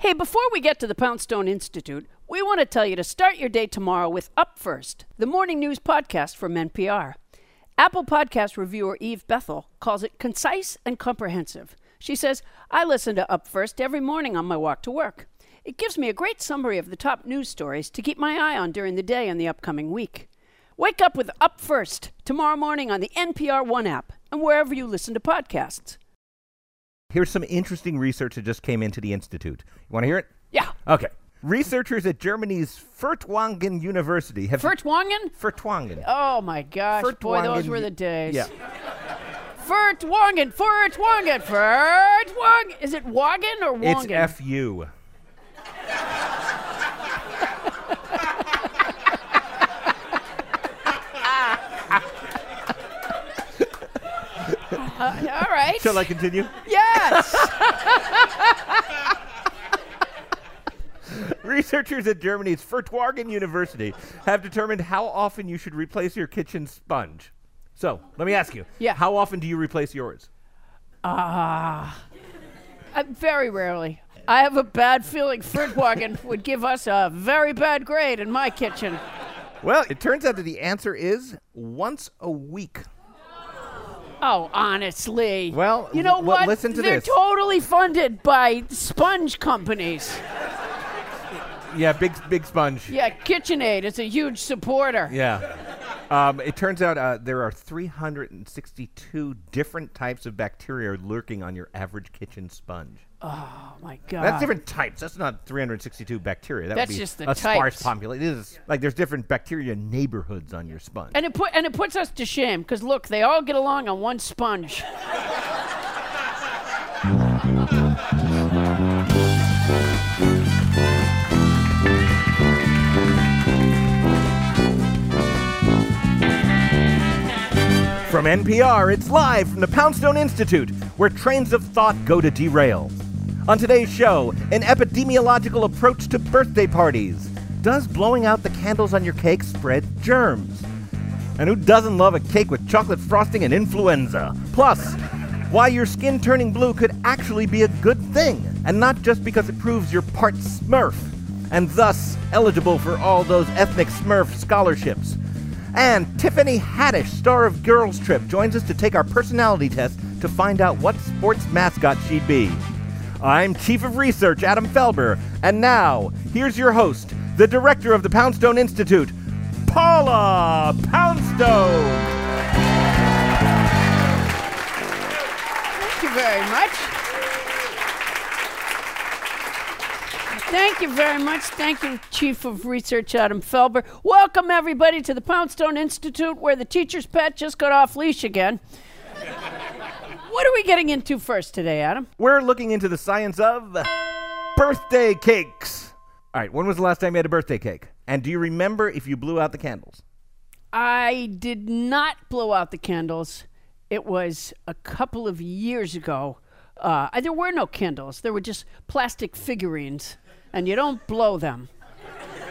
Hey, before we get to the Poundstone Institute, we want to tell you to start your day tomorrow with Up First, the morning news podcast from NPR. Apple Podcast reviewer Eve Bethel calls it concise and comprehensive. She says, I listen to Up First every morning on my walk to work. It gives me a great summary of the top news stories to keep my eye on during the day and the upcoming week. Wake up with Up First tomorrow morning on the NPR One app and wherever you listen to podcasts. Here's some interesting research that just came into the Institute. You want to hear it? Yeah. Okay. Researchers at Germany's Furtwangen University have. Furtwangen? Furtwangen. Oh my gosh, boy, those were the days. Yeah. Furtwangen, Furtwangen, Furtwangen. Is it Wagen or Wangen? It's F U. Uh, all right. Shall I continue? Yes. Researchers at Germany's Furtwangen University have determined how often you should replace your kitchen sponge. So, let me ask you. Yeah. How often do you replace yours? Uh, very rarely. I have a bad feeling Furtwagen would give us a very bad grade in my kitchen. Well, it turns out that the answer is once a week. Oh, honestly. Well, you know l- what? listen to this. They're this. totally funded by sponge companies. Yeah, big big sponge. Yeah, KitchenAid is a huge supporter. Yeah. Um, it turns out uh, there are 362 different types of bacteria lurking on your average kitchen sponge. Oh my god. That's different types. That's not 362 bacteria. That That's would be just the a sparse types. population. It is like there's different bacteria neighborhoods on your sponge. And it put and it puts us to shame because look, they all get along on one sponge. From NPR, it's live from the Poundstone Institute, where trains of thought go to derail. On today's show, an epidemiological approach to birthday parties. Does blowing out the candles on your cake spread germs? And who doesn't love a cake with chocolate frosting and influenza? Plus, why your skin turning blue could actually be a good thing, and not just because it proves you're part Smurf, and thus eligible for all those ethnic Smurf scholarships. And Tiffany Haddish, star of Girls Trip, joins us to take our personality test to find out what sports mascot she'd be. I'm Chief of Research Adam Felber, and now, here's your host, the director of the Poundstone Institute, Paula Poundstone. Thank you very much. Thank you very much. Thank you, Chief of Research Adam Felber. Welcome, everybody, to the Poundstone Institute, where the teacher's pet just got off leash again. What are we getting into first today, Adam? We're looking into the science of birthday cakes. All right, when was the last time you had a birthday cake? And do you remember if you blew out the candles? I did not blow out the candles. It was a couple of years ago. Uh, there were no candles. There were just plastic figurines, and you don't blow them.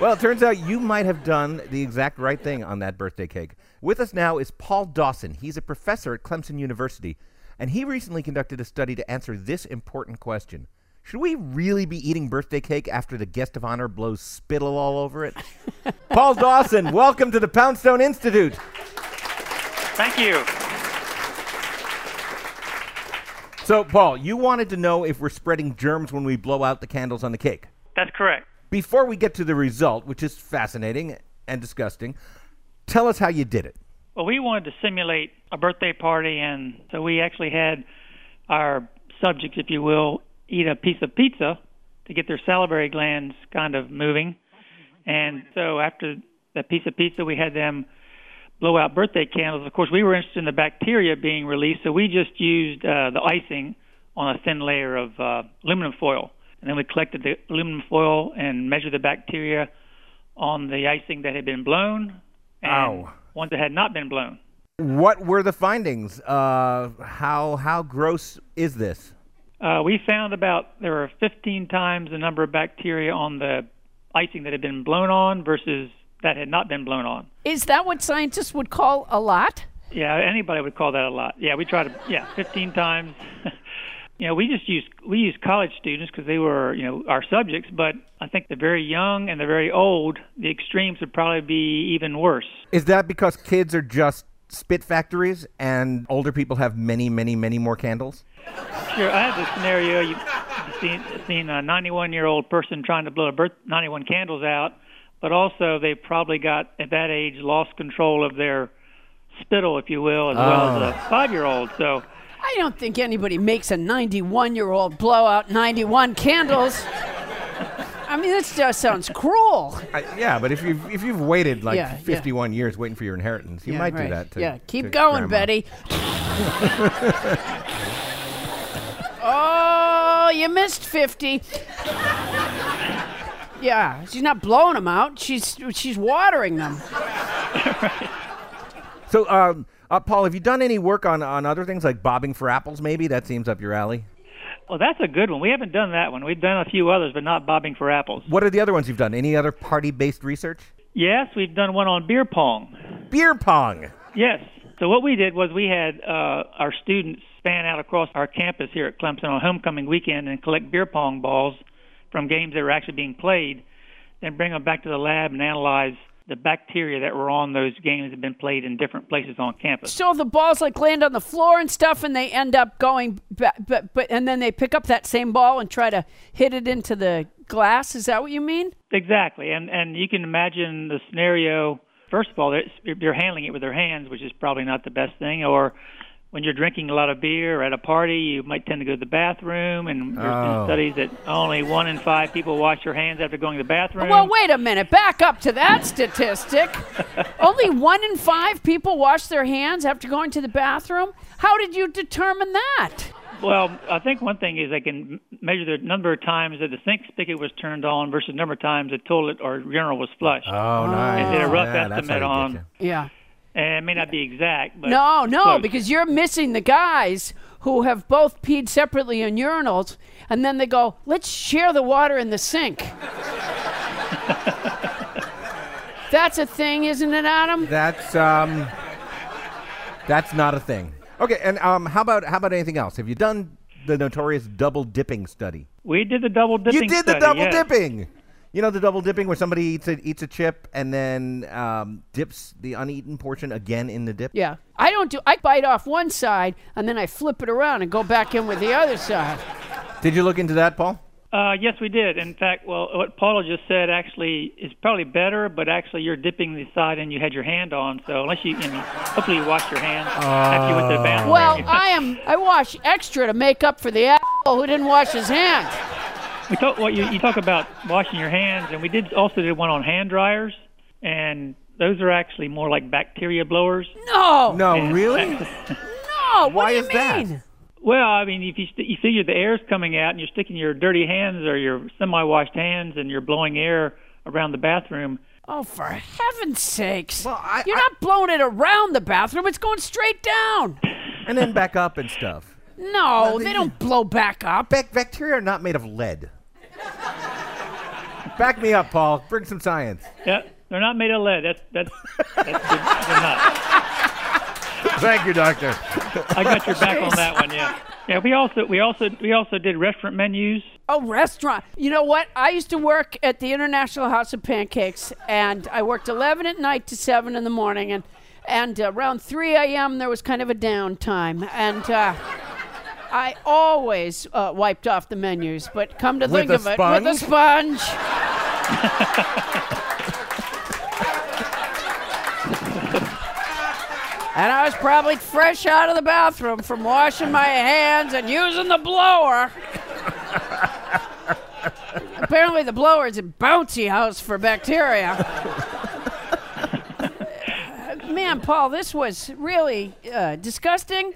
Well, it turns out you might have done the exact right thing on that birthday cake. With us now is Paul Dawson. He's a professor at Clemson University, and he recently conducted a study to answer this important question Should we really be eating birthday cake after the guest of honor blows spittle all over it? Paul Dawson, welcome to the Poundstone Institute. Thank you. So, Paul, you wanted to know if we're spreading germs when we blow out the candles on the cake. That's correct. Before we get to the result, which is fascinating and disgusting, tell us how you did it. Well, we wanted to simulate a birthday party, and so we actually had our subjects, if you will, eat a piece of pizza to get their salivary glands kind of moving. And so after that piece of pizza, we had them blow out birthday candles. Of course, we were interested in the bacteria being released, so we just used uh, the icing on a thin layer of uh, aluminum foil. And then we collected the aluminum foil and measured the bacteria on the icing that had been blown and Ow. Ones that had not been blown. What were the findings? Uh, how how gross is this? Uh, we found about there were 15 times the number of bacteria on the icing that had been blown on versus that had not been blown on. Is that what scientists would call a lot? Yeah, anybody would call that a lot. Yeah, we tried to, yeah, 15 times. You know, we just use we use college students because they were you know our subjects, but I think the very young and the very old, the extremes would probably be even worse. Is that because kids are just spit factories and older people have many, many, many more candles? Sure, I have this scenario. You've seen, seen a 91 year old person trying to blow a birth, 91 candles out, but also they probably got at that age lost control of their spittle, if you will, as well as a ah. five year old. So I don't think anybody makes a 91 year old blow out 91 candles. I mean, this just sounds cruel. I, yeah, but if you've if you've waited like Yeah, yeah. 51 years waiting for your inheritance, you Yeah, might do that. To, yeah, keep going, grandma. Betty. oh, you missed 50. Yeah, she's not blowing them out. She's she's watering them. So, um, uh, Paul, have you done any work on on other things like bobbing for apples? Maybe that seems up your alley. Well, that's a good one. We haven't done that one. We've done a few others, but not bobbing for apples. What are the other ones you've done? Any other party-based research? Yes, we've done one on beer pong. Beer pong. Yes. So what we did was we had uh, our students span out across our campus here at Clemson on homecoming weekend and collect beer pong balls from games that were actually being played, then bring them back to the lab and analyze the bacteria that were on those games have been played in different places on campus. So the balls like land on the floor and stuff, and they end up going, ba- but but and then they pick up that same ball and try to hit it into the glass. Is that what you mean? Exactly, and and you can imagine the scenario. First of all, it's- you're handling it with their hands, which is probably not the best thing. Or when you're drinking a lot of beer or at a party, you might tend to go to the bathroom, and there's Oh. been studies that only one in five people wash their hands after going to the bathroom. Well, wait a minute. Back up to that statistic. Only one in five people wash their hands after going to the bathroom. How did you determine that? Well, I think one thing is they can measure the number of times that the sink spigot was turned on versus number of times the toilet or urinal was flushed. Oh, oh. nice. They did a rough Yeah, that's estimate how you on- Yeah. And it may not be exact, but No, no, close. because you're missing the guys who have both peed separately in urinals, and then they go, let's share the water in the sink. That's a thing, isn't it, Adam? That's um, that's not a thing. Okay, and um, how about how about anything else? Have you done the notorious double dipping study? we did the double dipping. you did the double yes. dipping. You know the double dipping where somebody eats a eats a chip and then um, dips the uneaten portion again in the dip. Yeah. I don't do, I bite off one side, and then I flip it around and go back in with the other side. Did you look into that, Paul? Uh, yes, we did. In fact, well, what Paula just said actually is probably better, but actually you're dipping the side and you had your hand on. So unless you, I mean, hopefully you washed your hands after you went to the bathroom. Well, I am, I wash extra to make up for the asshole who didn't wash his hands. We talk, well, you, you talk about washing your hands, and we did also did one on hand dryers, and those are actually more like bacteria blowers. No. No, And- really? No. What Why do you is that? Well, I mean, if you st- you figure the air's coming out and you're sticking your dirty hands or your semi-washed hands and you're blowing air around the bathroom, Oh, for heaven's sakes. Well, I- You're I- not blowing it around the bathroom. It's going straight down. and then back up and stuff. No, they don't blow back up. Bac- bacteria are not made of lead. Back me up, Paul. Bring some science. yeah, they're not made of lead. That's that's that's good, good enough. Thank you, doctor. I got your back on that one. Yeah. Yeah, we also we also we also did restaurant menus. Oh, restaurant. You know what? I used to work at the International House of Pancakes, and I worked 11 at night to 7 in the morning, and and uh, around 3 a.m. there was kind of a downtime, and uh, I always uh, wiped off the menus. But come to With think of it, with a sponge? sponge. And I was probably fresh out of the bathroom from washing my hands and using the blower. Apparently, the blower is a bouncy house for bacteria. Man, Paul, this was really uh, disgusting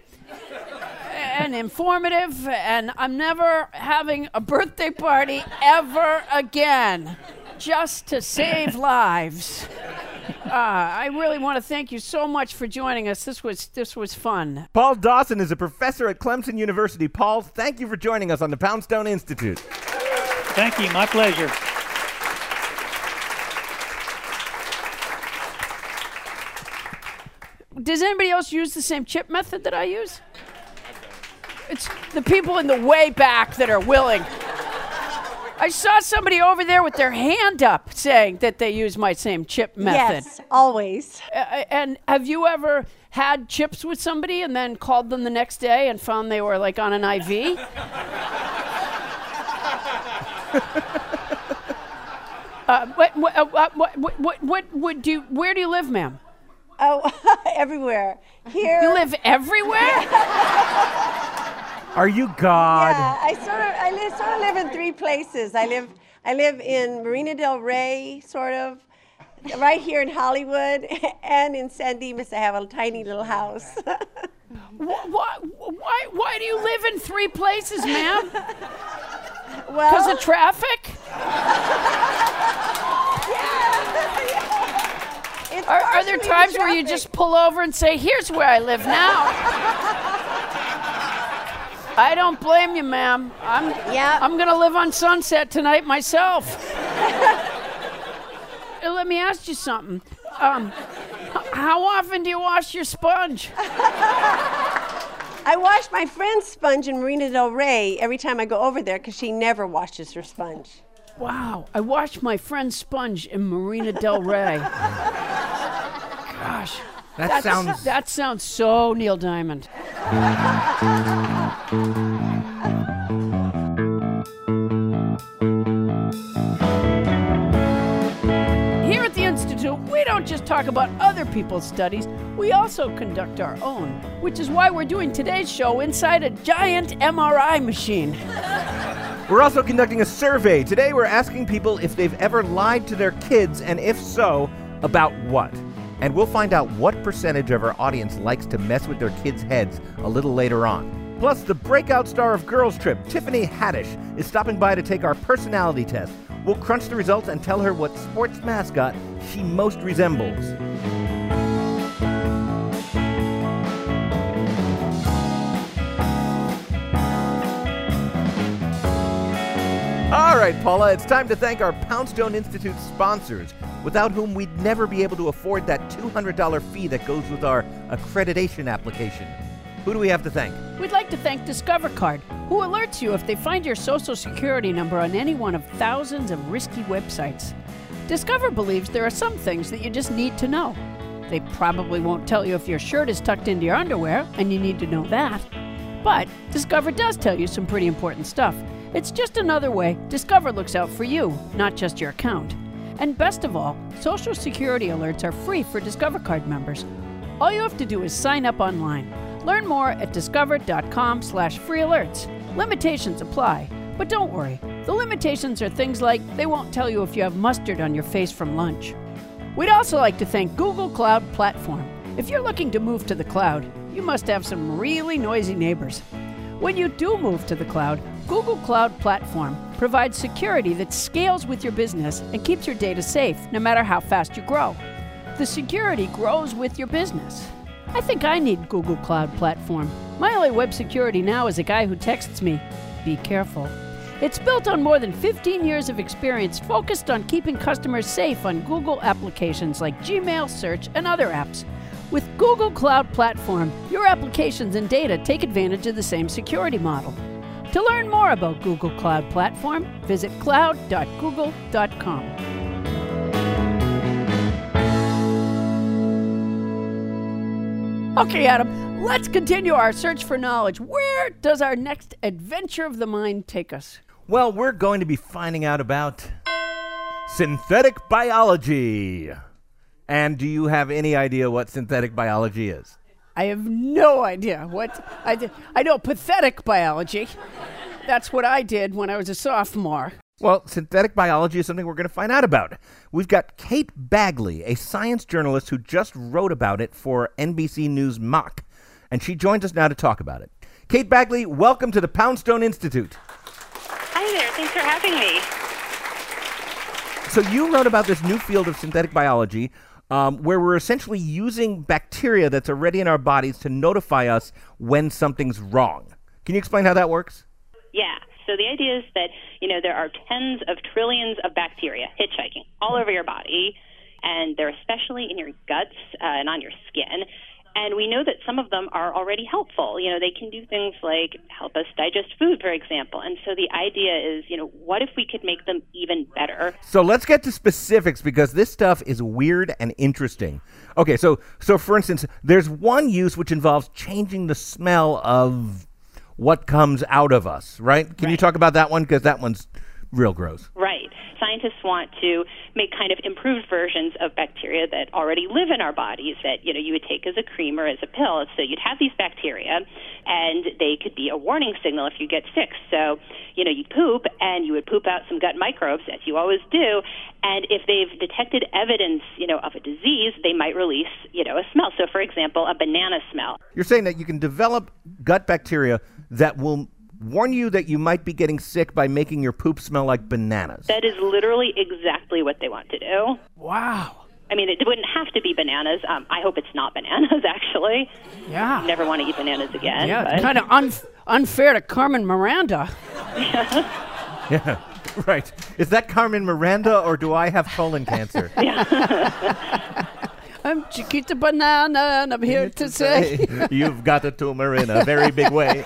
and informative, and I'm never having a birthday party ever again just to save lives. Uh, I really want to thank you so much for joining us. This was this was fun. Paul Dawson is a professor at Clemson University. Paul, thank you for joining us on the Poundstone Institute. Thank you. My pleasure. Does anybody else use the same chip method that I use? It's the people in the way back that are willing. I saw somebody over there with their hand up saying that they use my same chip method. Yes, always. Uh, and have you ever had chips with somebody and then called them the next day and found they were like on an IV? uh, what, what, uh, what, what, what, what, what do you, where do you live, ma'am? Oh, everywhere. Here. You live everywhere? Are you God? Yeah, I sort of I live, sort of live in three places. I live I live in Marina Del Rey, sort of, right here in Hollywood, and in San Dimas. I have a tiny little house. why, why, why do you live in three places, ma'am? Well, Because of traffic? it's Are, are there partially the times where you just pull over and say, here's where I live now? I don't blame you, ma'am. I'm, Yeah. I'm going to live on Sunset tonight myself. Uh, Let me ask you something. Um, how often do you wash your sponge? I wash my friend's sponge in Marina Del Rey every time I go over there because she never washes her sponge. Wow, I wash my friend's sponge in Marina Del Rey. Gosh, That that's- sounds. that sounds so Neil Diamond. Here at the Institute, we don't just talk about other people's studies, we also conduct our own, which is why we're doing today's show inside a giant MRI machine. We're also conducting a survey. Today, we're asking people if they've ever lied to their kids, and if so, about what. And we'll find out what percentage of our audience likes to mess with their kids' heads a little later on. Plus, the breakout star of Girls Trip, Tiffany Haddish, is stopping by to take our personality test. We'll crunch the results and tell her what sports mascot she most resembles. All right, Paula, it's time to thank our Poundstone Institute sponsors, without whom we'd never be able to afford that $200 fee that goes with our accreditation application. Who do we have to thank? We'd like to thank Discover Card, who alerts you if they find your social security number on any one of thousands of risky websites. Discover believes there are some things that you just need to know. They probably won't tell you if your shirt is tucked into your underwear, and you need to know that. But Discover does tell you some pretty important stuff. It's just another way Discover looks out for you, not just your account. And best of all, Social Security alerts are free for Discover Card members. All you have to do is sign up online. Learn more at discover.com slash free alerts. Limitations apply, but don't worry. The limitations are things like they won't tell you if you have mustard on your face from lunch. We'd also like to thank Google Cloud Platform. If you're looking to move to the cloud, you must have some really noisy neighbors. When you do move to the cloud, Google Cloud Platform provides security that scales with your business and keeps your data safe no matter how fast you grow. The security grows with your business. I think I need Google Cloud Platform. My only web security now is a guy who texts me, be careful. It's built on more than 15 years of experience focused on keeping customers safe on Google applications like Gmail, Search, and other apps. With Google Cloud Platform, your applications and data take advantage of the same security model. To learn more about Google Cloud Platform, visit cloud.google.com. Okay, Adam, let's continue our search for knowledge. Where does our next adventure of the mind take us? Well, we're going to be finding out about synthetic biology. And do you have any idea what synthetic biology is? I have no idea what I did. I know pathetic biology. That's what I did when I was a sophomore. Well, synthetic biology is something we're going to find out about. We've got Kate Bagley, a science journalist who just wrote about it for NBC News MACH, and she joins us now to talk about it. Kate Bagley, welcome to the Poundstone Institute. Hi there. Thanks for having me. So, you wrote about this new field of synthetic biology um, where we're essentially using bacteria that's already in our bodies to notify us when something's wrong. Can you explain how that works? Yeah. So the idea is that, you know, there are tens of trillions of bacteria hitchhiking all over your body, and they're especially in your guts uh, and on your skin. And we know that some of them are already helpful. You know, they can do things like help us digest food, for example. And so the idea is, you know, what if we could make them even better? So let's get to specifics because this stuff is weird and interesting. Okay, so so for instance, there's one use which involves changing the smell of what comes out of us, right? Can you talk about that one because that one's real gross. Right. Scientists want to make kind of improved versions of bacteria that already live in our bodies that, you know, you would take as a cream or as a pill. So you'd have these bacteria and they could be a warning signal if you get sick. So, you know, you poop and you would poop out some gut microbes as you always do, and if they've detected evidence, you know, of a disease, they might release, you know, a smell. So for example, a banana smell. You're saying that you can develop gut bacteria that will warn you that you might be getting sick by making your poop smell like bananas. That is literally exactly what they want to do. Wow. I mean, it wouldn't have to be bananas. Um, I hope it's not bananas, actually. Yeah. Never want to eat bananas again. Yeah, but- it's kind of unf- unfair to Carmen Miranda. Yeah, yeah. right. Is that Carmen Miranda or do I have colon cancer? I'm Chiquita Banana, and I'm here to say. You've got a tumor in a very big way.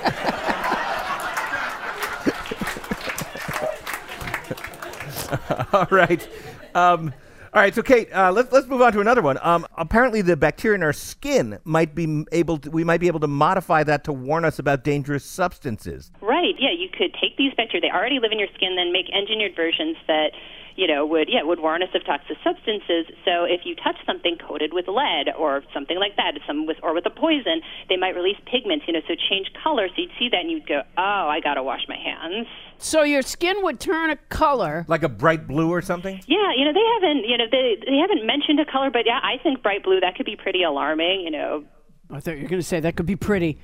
all right. Um, all right, so Kate, uh, let's let's move on to another one. Um, apparently, the bacteria in our skin might be able to, we might be able to modify that to warn us about dangerous substances. Right. Yeah, you could take these bacteria; they already live in your skin, then make engineered versions that, you know, would yeah would warn us of toxic substances. So if you touch something coated with lead or something like that, some with or with a poison, they might release pigments. You know, so change color. So you'd see that and you'd go, oh, I gotta wash my hands. So your skin would turn a color. Like a bright blue or something? Yeah, you know, they haven't, you know, they they haven't mentioned a color, but yeah, I think bright blue that could be pretty alarming. You know, I thought you were going to say that could be pretty.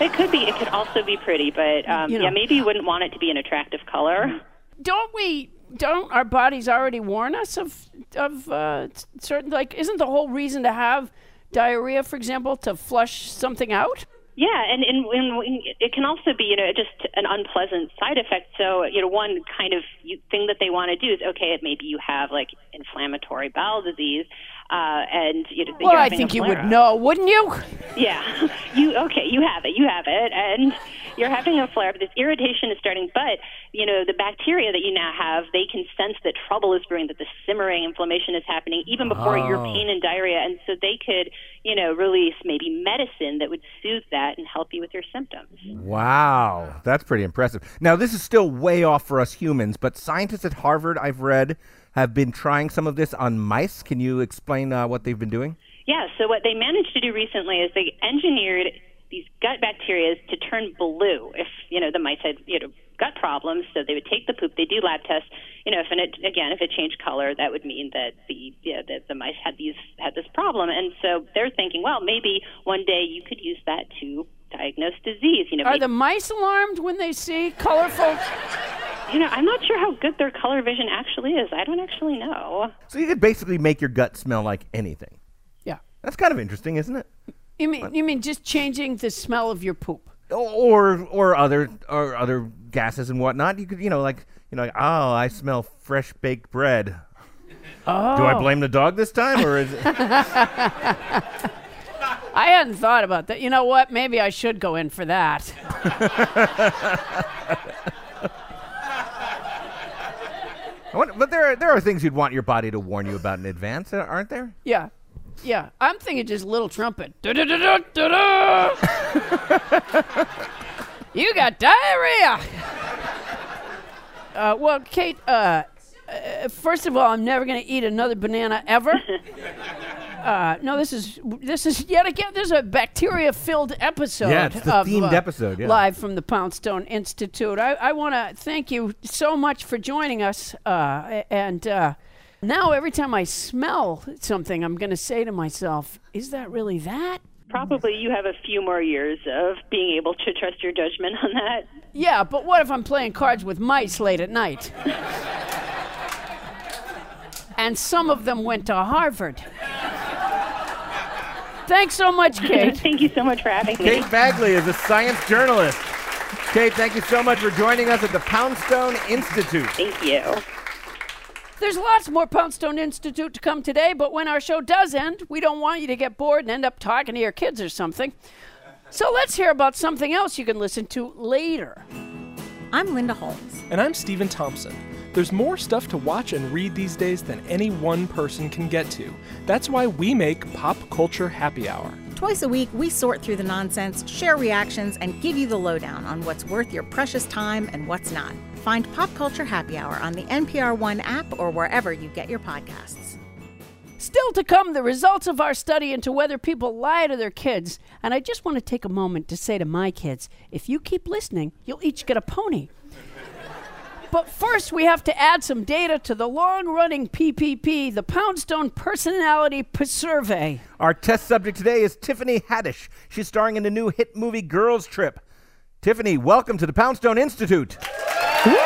it could be, it could also be pretty, but um, You know. yeah, maybe you wouldn't want it to be an attractive color. Don't we? Don't our bodies already warn us of of uh, certain like? Isn't the whole reason to have diarrhea, for example, to flush something out? Yeah, and, and, and it can also be, you know, just an unpleasant side effect. So, you know, one kind of thing that they want to do is, okay, maybe you have like inflammatory bowel disease, uh, and you know, Well, I think you would know, wouldn't you? Yeah, you okay? You have it. You have it, and you're having a flare. But this irritation is starting. But you know, the bacteria that you now have, they can sense that trouble is brewing, that the simmering inflammation is happening even before your Oh. pain and diarrhea, and so they could, you know, release maybe medicine that would soothe that and help you with your symptoms. Wow, that's pretty impressive. Now, this is still way off for us humans, but scientists at Harvard, I've read, have been trying some of this on mice. Can you explain uh, what they've been doing? Yeah, so what they managed to do recently is they engineered these gut bacteria to turn blue if, you know, the mice had, you know, gut problems. So they would take the poop, they do lab tests, you know, if and it, again, if it changed color, that would mean that the, yeah, that the mice had these, had this problem. And so they're thinking, well, maybe one day you could use that to diagnose disease, you know, Are maybe- the mice alarmed when they see colorful? you know, I'm not sure how good their color vision actually is. I don't actually know. So you could basically make your gut smell like anything. Yeah. That's kind of interesting, isn't it? You mean you mean just changing the smell of your poop? Or or other or other gases and whatnot. You could, you know, like you know, like, oh, I smell fresh baked bread. Oh. Do I oh. blame the dog this time, or is it? I hadn't thought about that. You know what? Maybe I should go in for that. I wonder- but there are there are things you'd want your body to warn you about in advance, uh, aren't there? Yeah. Yeah. I'm thinking just little trumpet. You got diarrhea. Uh, well, Kate, uh, uh, first of all, I'm never going to eat another banana ever. Uh, no, this is this is yet again. This is a bacteria-filled episode. Yeah, it's the of, themed uh, episode, yeah. live from the Poundstone Institute. I, I want to thank you so much for joining us. Uh, and uh, now, every time I smell something, I'm going to say to myself, "Is that really that?" Probably you have a few more years of being able to trust your judgment on that. Yeah, but what if I'm playing cards with mice late at night? and some of them went to Harvard. Thanks so much, Kate. Thank you so much for having me. Kate Bagley is a science journalist. Kate, thank you so much for joining us at the Poundstone Institute. Thank you. There's lots more Poundstone Institute to come today, but when our show does end, we don't want you to get bored and end up talking to your kids or something. So let's hear about something else you can listen to later. I'm Linda Holmes. And I'm Stephen Thompson. There's more stuff to watch and read these days than any one person can get to. That's why we make Pop Culture Happy Hour. Twice a week, we sort through the nonsense, share reactions, and give you the lowdown on what's worth your precious time and what's not. Find Pop Culture Happy Hour on the NPR One app or wherever you get your podcasts. Still to come, the results of our study into whether people lie to their kids. And I just want to take a moment to say to my kids if you keep listening, you'll each get a pony. But first, we have to add some data to the long running PPP, the Poundstone Personality Survey. Our test subject today is Tiffany Haddish. She's starring in the new hit movie Girls Trip. Tiffany, welcome to the Poundstone Institute. Woo!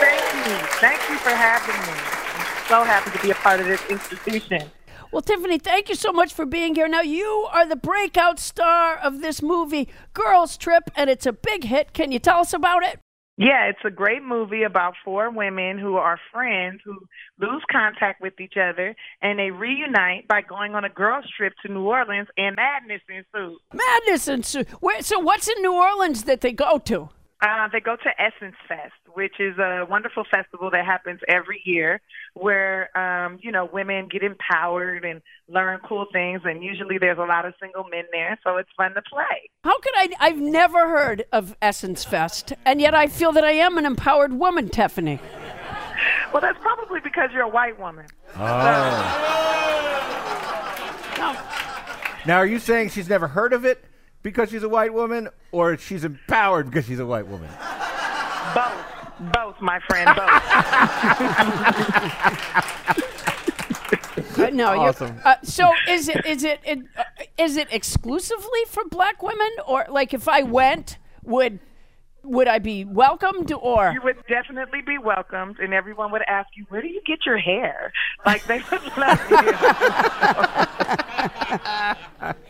Thank you. Thank you for having me. I'm so happy to be a part of this institution. Well, Tiffany, thank you so much for being here. Now, you are the breakout star of this movie, Girls Trip, and it's a big hit. Can you tell us about it? Yeah, it's a great movie about four women who are friends who lose contact with each other and they reunite by going on a girls' trip to New Orleans and madness ensues. Madness ensues. So, what's in New Orleans that they go to? Uh, they go to Essence Fest, which is a wonderful festival that happens every year where, um, you know, women get empowered and learn cool things. And usually there's a lot of single men there, so it's fun to play. How could I? I've never heard of Essence Fest, and yet I feel that I am an empowered woman, Tiffany. Well, that's probably because you're a white woman. Oh. Now, are you saying she's never heard of it because she's a white woman, or she's empowered because she's a white woman? Both. Both, my friend, both. Uh, no, you're- Awesome. Uh, so is it is it, it uh, is it exclusively for black women, or like if I went, would would I be welcomed, or you would definitely be welcomed, and everyone would ask you, "Where do you get your hair?" Like they would love you.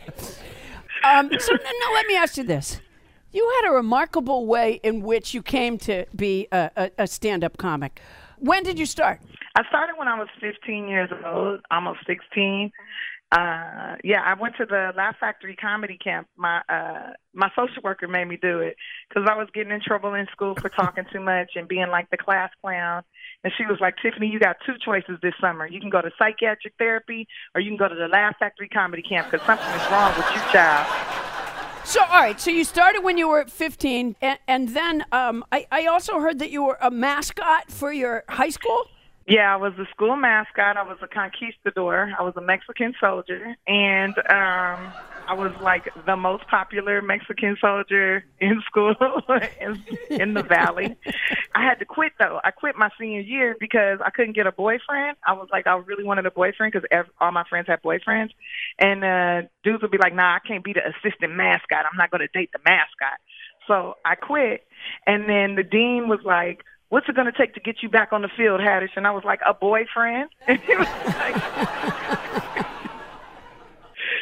um, so no, no, let me ask you this: You had a remarkable way in which you came to be a, a, a stand-up comic. When did you start? I started when I was 15 years old, almost 16. Uh, yeah, I went to the Laugh Factory comedy camp. My uh, my social worker made me do it because I was getting in trouble in school for talking too much and being like the class clown. And she was like, Tiffany, you got two choices this summer. You can go to psychiatric therapy or you can go to the Laugh Factory comedy camp because something is wrong with you, child. So, all right. So you started when you were 15, and, and then um, I, I also heard that you were a mascot for your high school. Yeah, I was the school mascot. I was a conquistador. I was a Mexican soldier, and um, I was like the most popular Mexican soldier in school in, in the valley. I had to quit though. I quit my senior year because I couldn't get a boyfriend. I was like, I really wanted a boyfriend because all my friends had boyfriends, and uh, dudes would be like, Nah, I can't be the assistant mascot. I'm not going to date the mascot. So I quit, and then the dean was like what's it going to take to get you back on the field, Haddish? And I was like, a boyfriend. And he was like,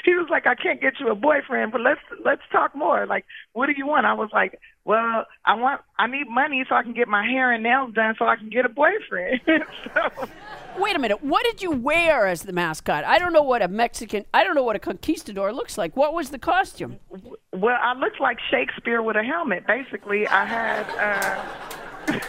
he was like, I can't get you a boyfriend, but let's let's talk more. Like, what do you want? I was like, well, I want I need money so I can get my hair and nails done so I can get a boyfriend. so, Wait a minute. What did you wear as the mascot? I don't know what a Mexican. I don't know what a conquistador looks like. What was the costume? well, I looked like Shakespeare with a helmet. Basically, I had. Uh,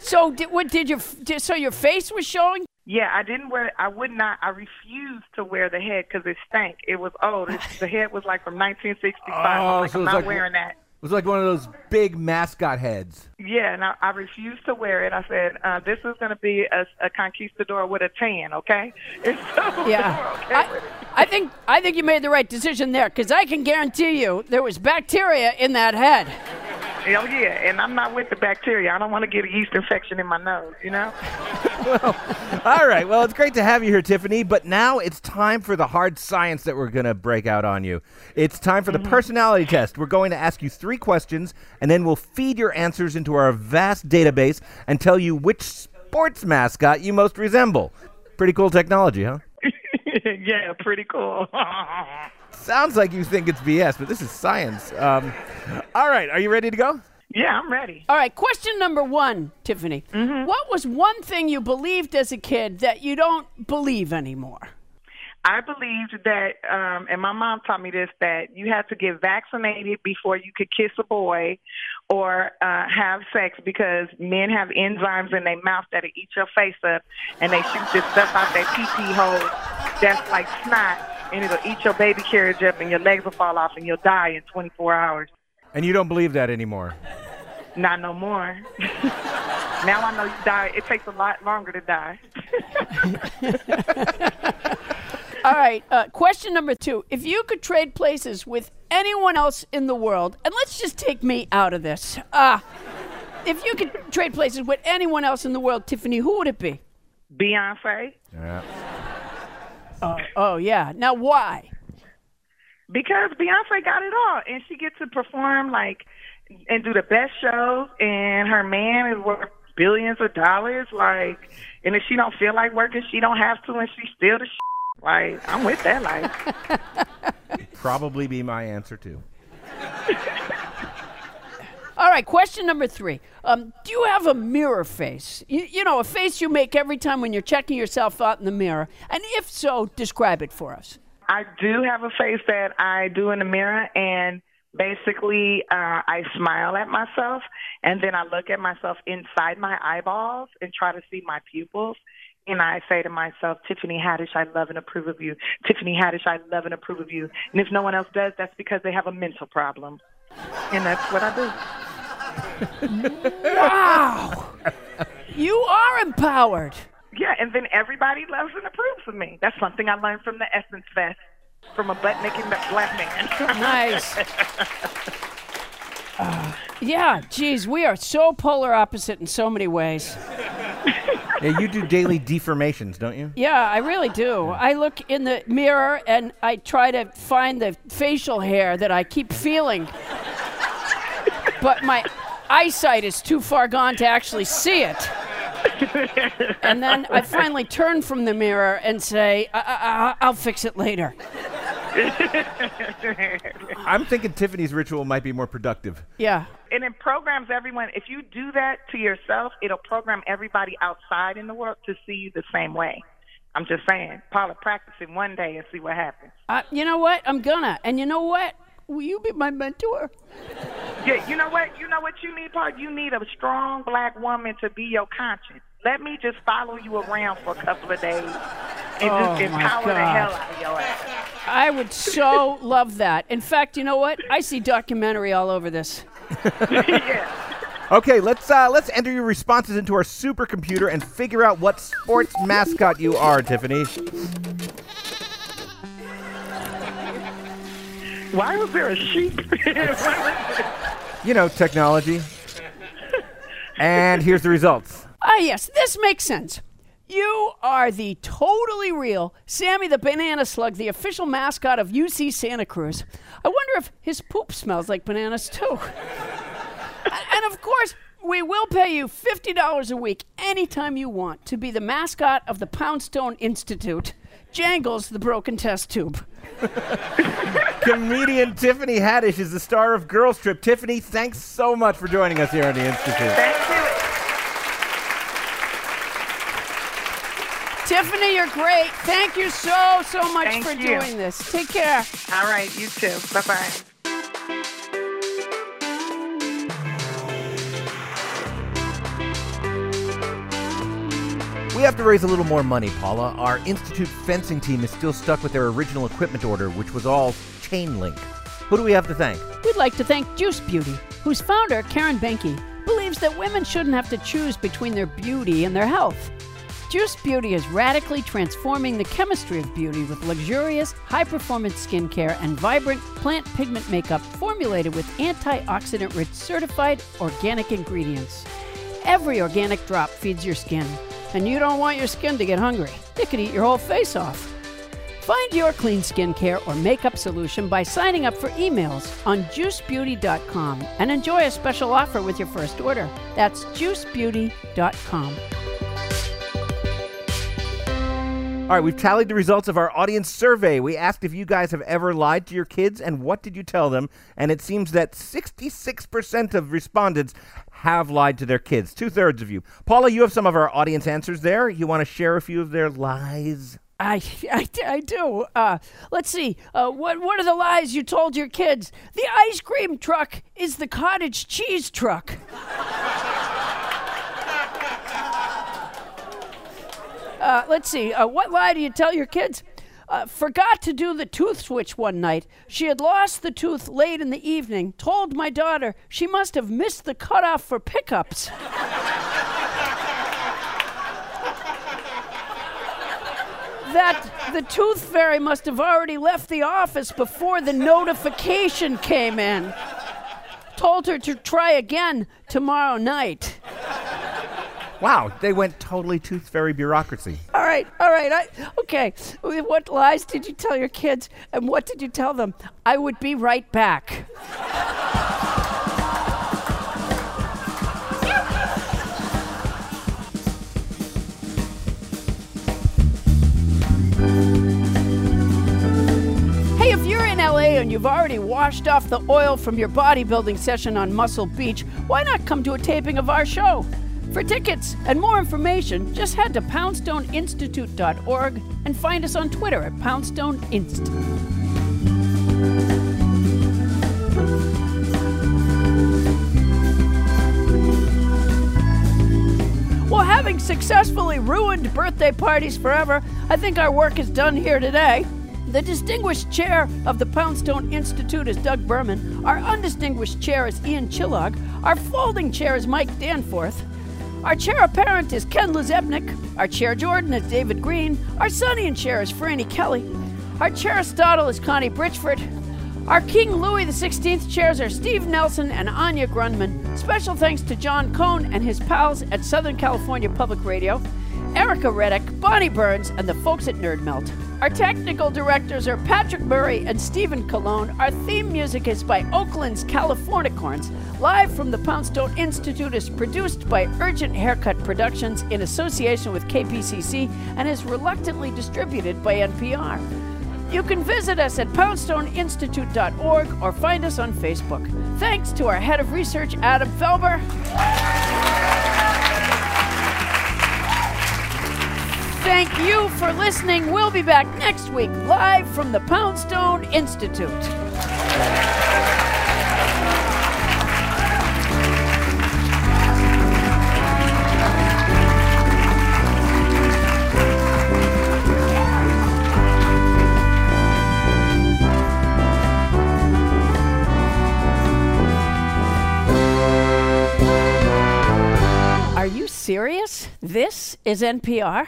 So did what did your did, so your face was showing? Yeah, I didn't wear. I would not. I refused to wear the head because it stank. It was old. It, the head was like from 1965. I'm like, so I'm not like- wearing that. It was like one of those big mascot heads. Yeah, and I, I refused to wear it. I said, uh, "This is going to be a, a conquistador with a tan, okay?" And so Yeah. okay I. I think I think you made the right decision there because I can guarantee you there was bacteria in that head. Hell yeah, and I'm not with the bacteria. I don't want to get a yeast infection in my nose, you know. well, All right. Well, it's great to have you here, Tiffany. But now it's time for the hard science that we're going to break out on you. It's time for the mm-hmm. personality test. We're going to ask you three questions, and then we'll feed your answers into our vast database and tell you which sports mascot you most resemble. Pretty cool technology, huh? yeah, pretty cool. Sounds like you think it's BS, but this is science. Um, all right. Are you ready to go? Yeah, I'm ready. All right, question number one, Tiffany. What was one thing you believed as a kid that you don't believe anymore? I believed that, um, and my mom taught me this, that you had to get vaccinated before you could kiss a boy or uh, have sex because men have enzymes in their mouth that'll eat your face up and they shoot this stuff out their pee-pee hole that's like snot and it'll eat your baby carriage up and your legs will fall off and you'll die in 24 hours. And you don't believe that anymore. Not no more. now I know you die. It takes a lot longer to die. All right, uh, question number two. If you could trade places with anyone else in the world, and let's just take me out of this. Uh, if you could trade places with anyone else in the world, Tiffany, who would it be? Beyonce. Yeah. Oh, oh, yeah. Now, why? because Beyonce got it all, and she gets to perform like and do the best shows, and her man is worth billions of dollars. Like, and if she don't feel like working, she don't have to, and she's still the sh- like. I'm with that life. Probably be my answer too. All right, question number three. Um, do you have a mirror face? You, you know, a face you make every time when you're checking yourself out in the mirror. And if so, describe it for us. I do have a face that I do in the mirror, and basically, uh, I smile at myself, and then I look at myself inside my eyeballs and try to see my pupils. And I say to myself, Tiffany Haddish, I love and approve of you. Tiffany Haddish, I love and approve of you. And if no one else does, that's because they have a mental problem. And that's what I do. Wow! you are empowered. Yeah, and then everybody loves and approves of me. That's something I learned from the Essence Fest from a butt naked black man. Nice. Uh, yeah, geez, we are so polar opposite in so many ways. Yeah, you do daily deformations, don't you? Yeah, I really do. I look in the mirror and I try to find the facial hair that I keep feeling. But my eyesight is too far gone to actually see it. And then I finally turn from the mirror and say, I- I- I- I'll fix it later. I'm thinking Tiffany's ritual might be more productive. Yeah. and it programs everyone. If you do that to yourself, it'll program everybody outside in the world to see you the same way. I'm just saying, Paula, practice it one day and see what happens. Uh, you know what? I'm gonna. And you know what? Will you be my mentor? Yeah, you know what? You know what you need, part. You need a strong black woman to be your conscience. Let me just follow you around for a couple of days and Oh, just my empower the hell out of your ass. I would so love that. In fact, you know what? I see documentary all over this. yeah. Okay, let's uh, let's enter your responses into our supercomputer and figure out what sports mascot you are, Tiffany. Why was there a sheep? You know, technology. And here's the results. Ah, yes, this makes sense. You are the totally real Sammy the Banana Slug, the official mascot of UC Santa Cruz. I wonder if his poop smells like bananas too. And of course, we will pay you $50 a week anytime you want to be the mascot of the Poundstone Institute, Jangles the Broken Test Tube. Comedian Tiffany Haddish is the star of Girls Trip. Tiffany, thanks so much for joining us here on the Institute. Thank you. Tiffany, you're great. Thank you so, so much Thank for you. doing this. Take care. All right, you too. Bye bye. We have to raise a little more money, Paula. Our Institute fencing team is still stuck with their original equipment order, which was all chain link. Who do we have to thank? We'd like to thank Juice Beauty, whose founder, Karen Behnke, believes that women shouldn't have to choose between their beauty and their health. Juice Beauty is radically transforming the chemistry of beauty with luxurious, high performance skincare and vibrant plant pigment makeup formulated with antioxidant rich certified organic ingredients. Every organic drop feeds your skin, and you don't want your skin to get hungry. It could eat your whole face off. Find your clean skincare or makeup solution by signing up for emails on juicebeauty.com and enjoy a special offer with your first order. That's juicebeauty.com. All right, we've tallied the results of our audience survey. We asked if you guys have ever lied to your kids and what did you tell them? And it seems that 66% of respondents have lied to their kids. Two thirds of you. Paula, you have some of our audience answers there. You want to share a few of their lies? I, I, I do. Uh, let's see. Uh, what what are the lies you told your kids? The ice cream truck is the cottage cheese truck. uh, let's see. Uh, what lie do you tell your kids? Uh, forgot to do the tooth switch one night. She had lost the tooth late in the evening. Told my daughter she must have missed the cutoff for pickups. that the tooth fairy must have already left the office before the notification came in. Told her to try again tomorrow night. Wow, they went totally tooth fairy bureaucracy. All right, all right. I, okay, what lies did you tell your kids and what did you tell them? I would be right back. Hey, if you're in LA and you've already washed off the oil from your bodybuilding session on Muscle Beach, why not come to a taping of our show? For tickets and more information, just head to poundstoneinstitute.org and find us on Twitter at poundstoneinst. Well, having successfully ruined birthday parties forever, I think our work is done here today. The distinguished chair of the Poundstone Institute is Doug Berman. Our undistinguished chair is Ian Chillag. Our folding chair is Mike Danforth. Our chair apparent is Ken Lezepnik. Our chair Jordan is David Green. Our Sonny and chair is Franny Kelly. Our chair Aristotle is Connie Bridgeford. Our King Louis XVI chairs are Steve Nelson and Anya Grundmann. Special thanks to John Cohn and his pals at Southern California Public Radio, Erica Reddick, Bonnie Burns, and the folks at Nerd Melt. Our technical directors are Patrick Murray and Stephen Cologne. Our theme music is by Oakland's Californicorns. Live from the Poundstone Institute is produced by Urgent Haircut Productions in association with KPCC and is reluctantly distributed by NPR. You can visit us at poundstoneinstitute.org or find us on Facebook. Thanks to our head of research, Adam Felber. Thank you for listening. We'll be back next week live from the Poundstone Institute. Are you serious? This is NPR?